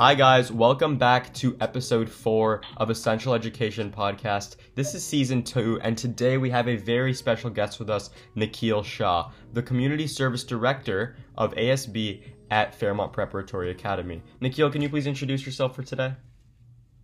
Hi, guys. Welcome back to episode four of Essential Education Podcast. This is season two, and today we have a very special guest with us, Nikhil Shah, the Community Service Director of ASB at Fairmont Preparatory Academy. Nikhil, can you please introduce yourself for today?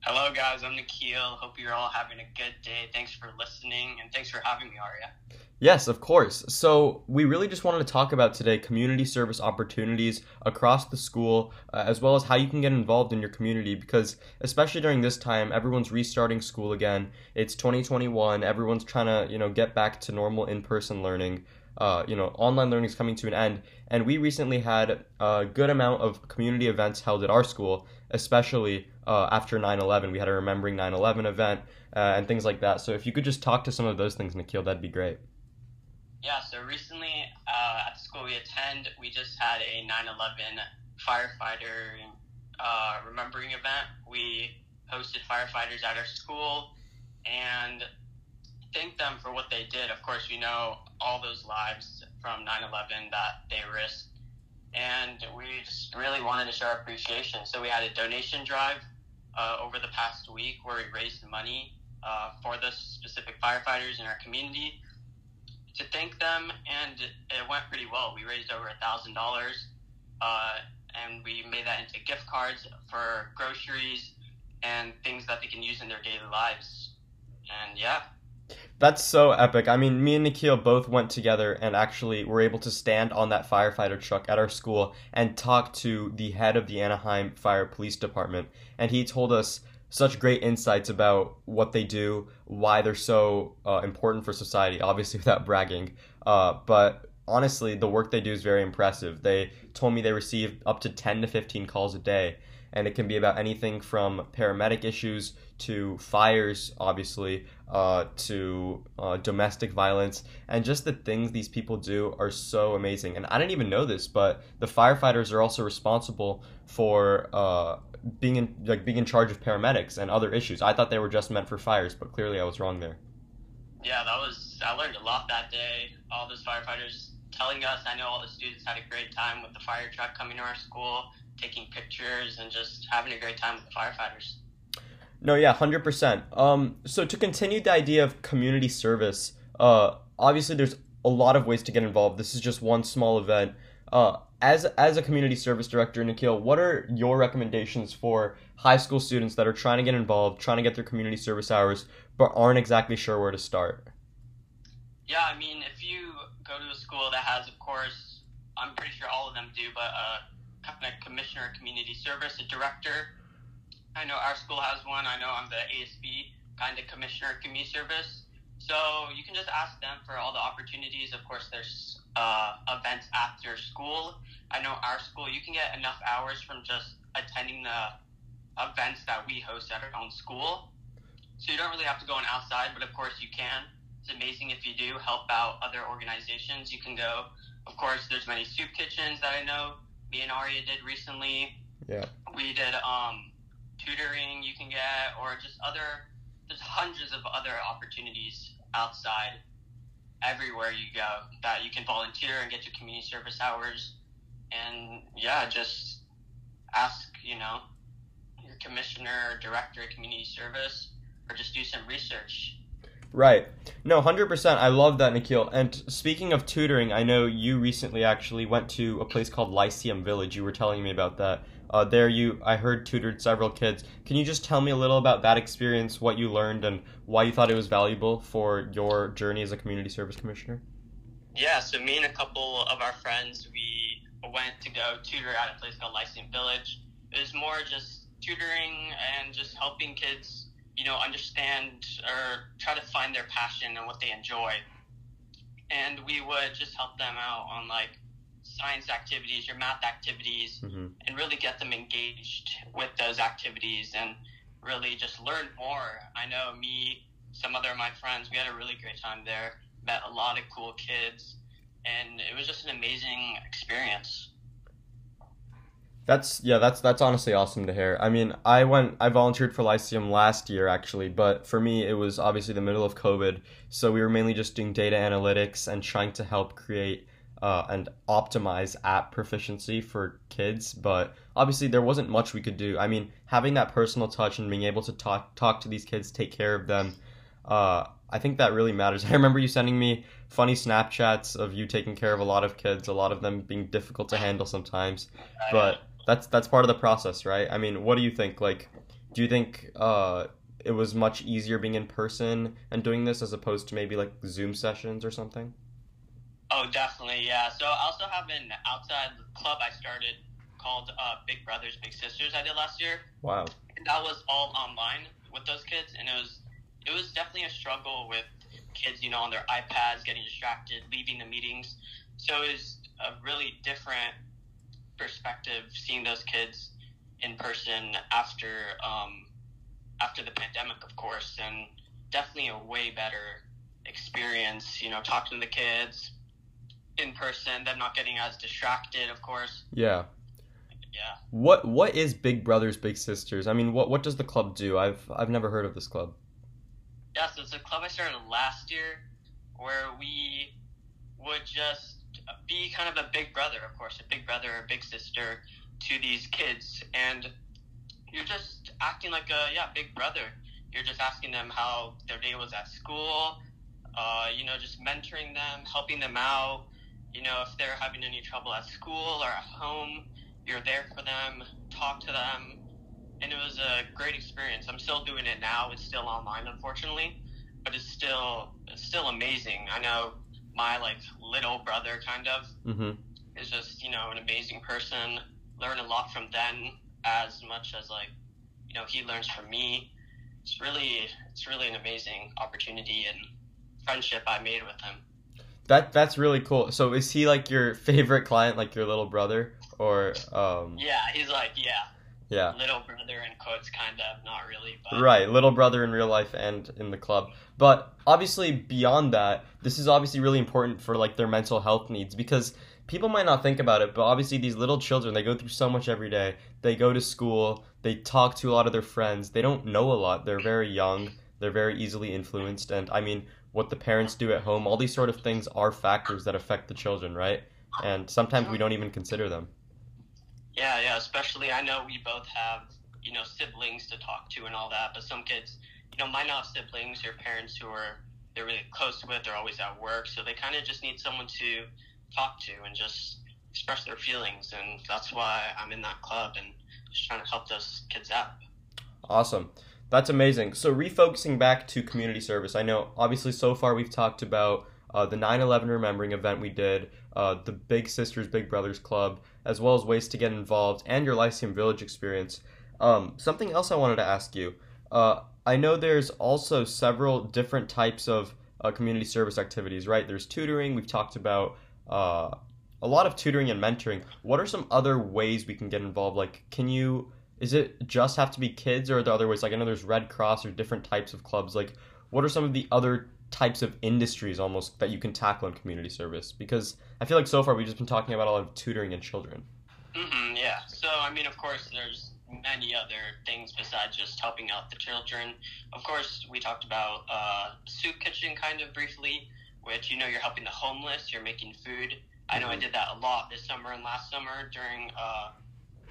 Hello, guys. I'm Nikhil. Hope you're all having a good day. Thanks for listening, and thanks for having me, Arya. Yes, of course. So, we really just wanted to talk about today community service opportunities across the school, uh, as well as how you can get involved in your community. Because, especially during this time, everyone's restarting school again. It's 2021. Everyone's trying to, you know, get back to normal in person learning. Uh, you know, online learning is coming to an end. And we recently had a good amount of community events held at our school, especially uh, after 9 11. We had a Remembering 9 11 event uh, and things like that. So, if you could just talk to some of those things, Nikhil, that'd be great. Yeah, so recently uh, at the school we attend, we just had a 9 11 firefighter uh, remembering event. We hosted firefighters at our school and thank them for what they did. Of course, we know all those lives from 9 11 that they risked. And we just really wanted to show our appreciation. So we had a donation drive uh, over the past week where we raised money uh, for the specific firefighters in our community to thank them, and it went pretty well. We raised over a thousand dollars, uh, and we made that into gift cards for groceries and things that they can use in their daily lives. And yeah. That's so epic. I mean, me and Nikhil both went together and actually were able to stand on that firefighter truck at our school and talk to the head of the Anaheim Fire Police Department. And he told us such great insights about what they do, why they're so uh, important for society, obviously without bragging. Uh, but honestly, the work they do is very impressive. They told me they receive up to 10 to 15 calls a day, and it can be about anything from paramedic issues to fires, obviously, uh, to uh, domestic violence, and just the things these people do are so amazing. And I didn't even know this, but the firefighters are also responsible for uh, being in like being in charge of paramedics and other issues. I thought they were just meant for fires, but clearly I was wrong there. Yeah, that was I learned a lot that day. All those firefighters telling us. I know all the students had a great time with the fire truck coming to our school, taking pictures, and just having a great time with the firefighters. No, yeah, hundred percent. Um, so to continue the idea of community service, uh, obviously there's a lot of ways to get involved. This is just one small event. Uh, as as a community service director, Nikhil, what are your recommendations for high school students that are trying to get involved, trying to get their community service hours, but aren't exactly sure where to start? Yeah, I mean, if you go to a school that has, of course, I'm pretty sure all of them do, but a commissioner of community service, a director. I know our school has one. I know I'm the ASB kind of commissioner of community service. So you can just ask them for all the opportunities. Of course, there's uh, events after school. I know our school, you can get enough hours from just attending the events that we host at our own school. So you don't really have to go on outside, but of course you can. It's amazing if you do help out other organizations. You can go. Of course, there's many soup kitchens that I know. Me and Arya did recently. Yeah. We did um, tutoring you can get, or just other. There's hundreds of other opportunities outside everywhere you go that you can volunteer and get your community service hours and yeah just ask you know your commissioner or director of community service or just do some research Right. No, 100%. I love that, Nikhil. And speaking of tutoring, I know you recently actually went to a place called Lyceum Village. You were telling me about that. Uh, there, you I heard tutored several kids. Can you just tell me a little about that experience, what you learned, and why you thought it was valuable for your journey as a community service commissioner? Yeah, so me and a couple of our friends, we went to go tutor at a place called Lyceum Village. It was more just tutoring and just helping kids you know, understand or try to find their passion and what they enjoy. And we would just help them out on like science activities or math activities mm-hmm. and really get them engaged with those activities and really just learn more. I know me, some other of my friends, we had a really great time there, met a lot of cool kids, and it was just an amazing experience. That's yeah, that's that's honestly awesome to hear. I mean, I went I volunteered for Lyceum last year actually, but for me it was obviously the middle of COVID, so we were mainly just doing data analytics and trying to help create uh, and optimize app proficiency for kids, but obviously there wasn't much we could do. I mean, having that personal touch and being able to talk talk to these kids, take care of them, uh, I think that really matters. I remember you sending me funny Snapchats of you taking care of a lot of kids, a lot of them being difficult to handle sometimes, but that's that's part of the process, right? I mean, what do you think? Like, do you think uh, it was much easier being in person and doing this as opposed to maybe like Zoom sessions or something? Oh, definitely, yeah. So I also have an outside club I started called uh, Big Brothers Big Sisters. I did last year. Wow. And that was all online with those kids, and it was it was definitely a struggle with kids, you know, on their iPads, getting distracted, leaving the meetings. So it was a really different perspective seeing those kids in person after um, after the pandemic, of course, and definitely a way better experience. You know, talking to the kids in person, them not getting as distracted, of course. Yeah. Yeah. What what is Big Brothers Big Sisters? I mean, what what does the club do? I've I've never heard of this club. Yeah, so it's a club I started last year where we would just be kind of a big brother, of course, a big brother or a big sister to these kids. And you're just acting like a, yeah, big brother. You're just asking them how their day was at school, uh, you know, just mentoring them, helping them out. You know, if they're having any trouble at school or at home, you're there for them, talk to them, and it was a great experience. I'm still doing it now. It's still online, unfortunately, but it's still it's still amazing. I know my like little brother kind of Mm-hmm. is just you know an amazing person. Learn a lot from them as much as like you know he learns from me. It's really it's really an amazing opportunity and friendship I made with him. That that's really cool. So is he like your favorite client, like your little brother, or um? Yeah, he's like yeah, Yeah. little brother in quotes, kind of not really, but Right, little brother in real life and in the club. But obviously beyond that, this is obviously really important for like their mental health needs because people might not think about it, but obviously these little children, they go through so much every day. They go to school, they talk to a lot of their friends. They don't know a lot. They're very young. They're very easily influenced and I mean, what the parents do at home, all these sort of things are factors that affect the children, right? And sometimes we don't even consider them. Yeah, yeah. Especially, I know we both have you know siblings to talk to and all that, but some kids, you know, might not have siblings or parents who are they're really close with. They're always at work, so they kind of just need someone to talk to and just express their feelings. And that's why I'm in that club and just trying to help those kids out. Awesome. That's amazing. So, refocusing back to community service, I know obviously so far we've talked about uh, the 9 11 remembering event we did, uh, the Big Sisters, Big Brothers Club, as well as ways to get involved, and your Lyceum Village experience. Um, something else I wanted to ask you. Uh, I know there's also several different types of uh, community service activities, right? There's tutoring, we've talked about uh, a lot of tutoring and mentoring. What are some other ways we can get involved? Like, can you is it just have to be kids or are there other ways like i know there's red cross or different types of clubs like what are some of the other types of industries almost that you can tackle in community service because i feel like so far we've just been talking about a lot of tutoring and children hmm yeah. So, I mean, of course, there's many other things besides just helping out the children. Of course, we talked about uh, soup kitchen kind of briefly, which you know you're helping the homeless, you're making food. I know I did that a lot this summer and last summer during uh,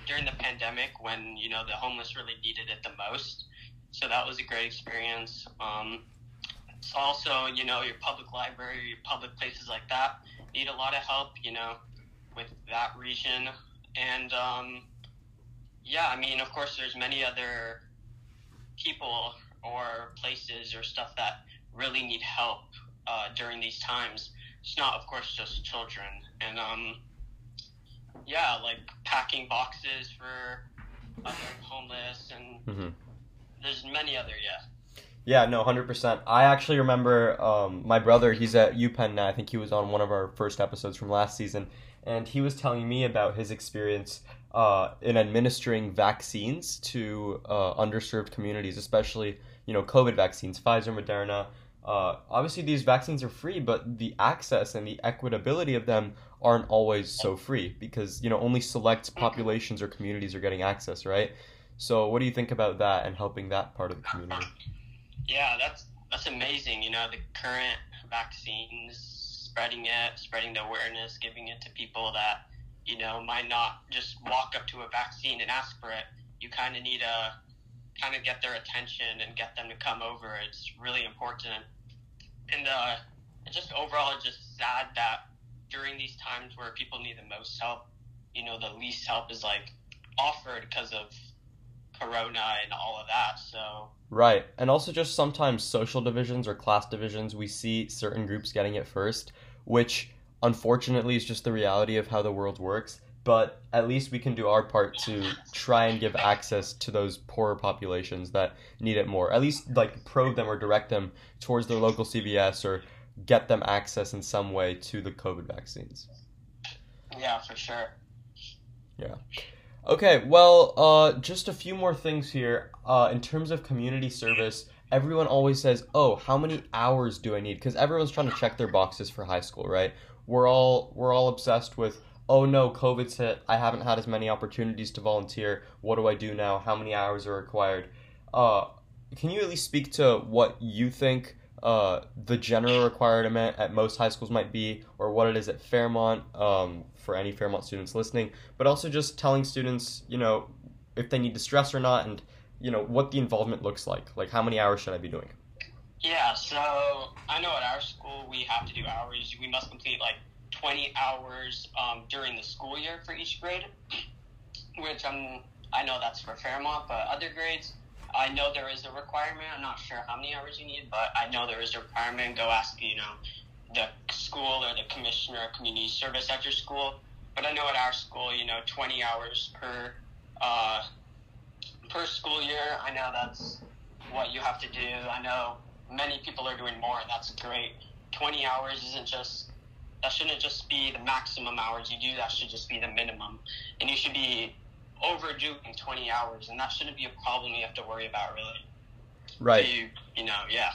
during the pandemic when you know the homeless really needed it the most. So that was a great experience. Um, also you know your public library, your public places like that need a lot of help. You know, with that region and um, yeah, I mean, of course, there's many other people or places or stuff that really need help uh, during these times. It's not, of course, just children. And um, yeah, like packing boxes for other homeless, and mm-hmm. there's many other, yeah. Yeah, no, hundred percent. I actually remember um, my brother. He's at UPenn now. I think he was on one of our first episodes from last season, and he was telling me about his experience uh, in administering vaccines to uh, underserved communities, especially you know COVID vaccines, Pfizer, Moderna. Uh, obviously, these vaccines are free, but the access and the equitability of them aren't always so free because you know only select populations or communities are getting access, right? So, what do you think about that and helping that part of the community? Yeah, that's that's amazing. You know, the current vaccines spreading it, spreading the awareness, giving it to people that you know might not just walk up to a vaccine and ask for it. You kind of need to kind of get their attention and get them to come over. It's really important. And uh, just overall, it's just sad that during these times where people need the most help, you know, the least help is like offered because of corona and all of that. So Right. And also just sometimes social divisions or class divisions, we see certain groups getting it first, which unfortunately is just the reality of how the world works. But at least we can do our part to try and give access to those poorer populations that need it more. At least like probe them or direct them towards their local CVS or get them access in some way to the COVID vaccines. yeah, for sure. Yeah. Okay, well, uh, just a few more things here. Uh, in terms of community service, everyone always says, "Oh, how many hours do I need?" Because everyone's trying to check their boxes for high school, right? We're all we're all obsessed with, "Oh no, COVID's hit. I haven't had as many opportunities to volunteer. What do I do now? How many hours are required?" Uh, can you at least speak to what you think uh, the general requirement at most high schools might be, or what it is at Fairmont um, for any Fairmont students listening, but also just telling students, you know, if they need to stress or not, and you know what the involvement looks like. Like how many hours should I be doing? Yeah, so I know at our school we have to do hours. We must complete like 20 hours um, during the school year for each grade, which I'm, I know that's for Fairmont, but other grades, I know there is a requirement. I'm not sure how many hours you need, but I know there is a requirement. Go ask, you know, the school or the commissioner of community service at your school. But I know at our school, you know, 20 hours per uh, per school year. I know that's what you have to do. I know many people are doing more, and that's great. 20 hours isn't just that shouldn't just be the maximum hours you do. That should just be the minimum, and you should be overdoing 20 hours, and that shouldn't be a problem you have to worry about really. Right. So you, you know, yeah.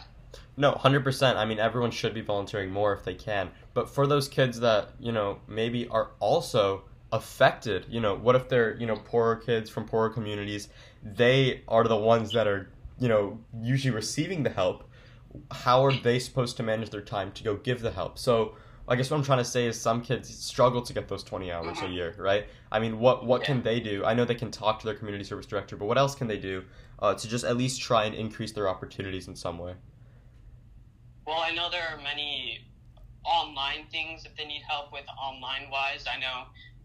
No, hundred percent. I mean, everyone should be volunteering more if they can. But for those kids that you know maybe are also affected, you know, what if they're you know poorer kids from poorer communities? They are the ones that are you know usually receiving the help. How are they supposed to manage their time to go give the help? So. I guess what I'm trying to say is some kids struggle to get those 20 hours a year, right? I mean, what what can they do? I know they can talk to their community service director, but what else can they do uh, to just at least try and increase their opportunities in some way? Well, I know there are many online things if they need help with online wise. I know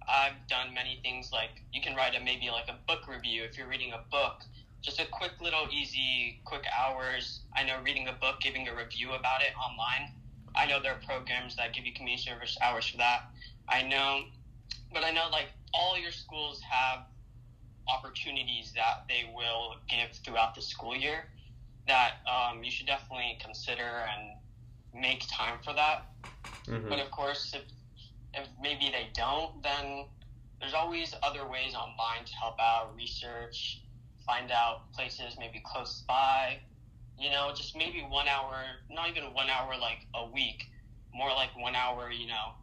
I've done many things like you can write a maybe like a book review if you're reading a book. Just a quick little easy quick hours. I know reading a book, giving a review about it online. I know there are programs that give you community service hours for that. I know but I know like all your schools have opportunities that they will give throughout the school year that um, you should definitely consider and make time for that. Mhm. But of course, if if maybe they don't, then there's always other ways online to help out, research, find out places maybe close by. You know, just maybe one hour, not even one hour like a week, more like one hour, you know,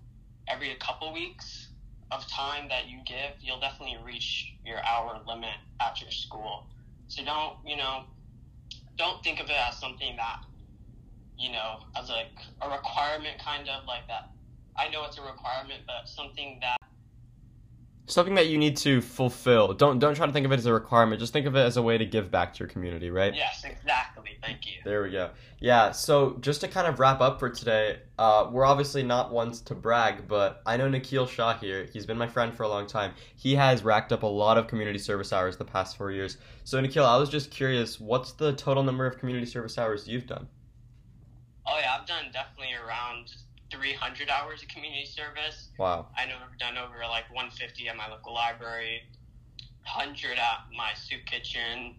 every couple weeks of time that you give, you'll definitely reach your hour limit at your school. So don't, you know, don't think of it as something that, you know, as like a requirement kind of like that. I know it's a requirement, but something that something that you need to fulfill. Don't don't try to think of it as a requirement. Just think of it as a way to give back to your community, right? yes, exactly. Thank you. There we go. Yeah. So just to kind of wrap up for today, uh, we're obviously not ones to brag, but I know Nikhil Shah here. He's been my friend for a long time. He has racked up a lot of community service hours the past four years. So Nikhil, I was just curious, what's the total number of community service hours you've done? Oh yeah, I've done definitely around 300 hours of community service. Wow. I know I've done over like 150 at my local library, 100 at my soup kitchen,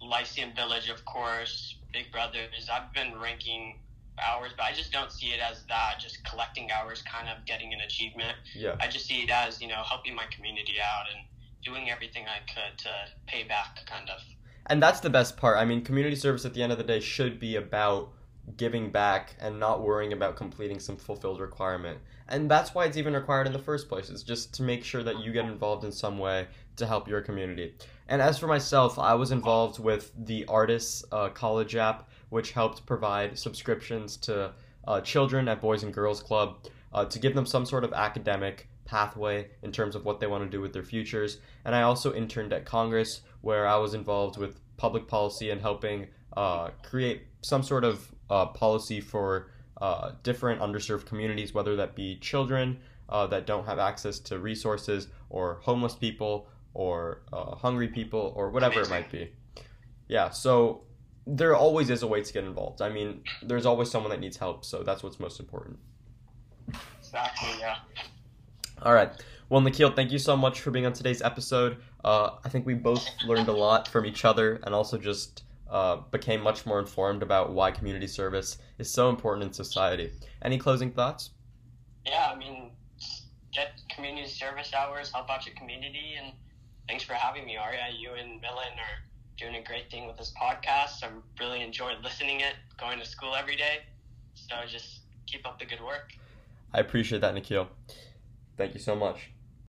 Lyceum Village, of course, Big Brothers. I've been ranking hours, but I just don't see it as that, just collecting hours, kind of getting an achievement. Yeah. I just see it as, you know, helping my community out and doing everything I could to pay back, kind of. And that's the best part. I mean, community service at the end of the day should be about giving back and not worrying about completing some fulfilled requirement. And that's why it's even required in the first place. It's just to make sure that you get involved in some way to help your community. And as for myself, I was involved with the Artis uh, College app, which helped provide subscriptions to uh, children at Boys and Girls Club uh, to give them some sort of academic pathway in terms of what they want to do with their futures. And I also interned at Congress, where I was involved with public policy and helping uh, create some sort of uh, policy for uh, different underserved communities, whether that be children uh, that don't have access to resources, or homeless people, or uh, hungry people, or whatever it might be. Yeah, so there always is a way to get involved. I mean, there's always someone that needs help, so that's what's most important. Exactly, yeah. All right. Well, Nikhil, thank you so much for being on today's episode. Uh, I think we both learned a lot from each other and also just uh, became much more informed about why community service is so important in society. Any closing thoughts? Yeah, I mean, get community service hours, help out your community, and thanks for having me, Arya. You and Millen are doing a great thing with this podcast. I really enjoyed listening it, going to school every day. So just keep up the good work. I appreciate that, Nikhil. Thank you so much.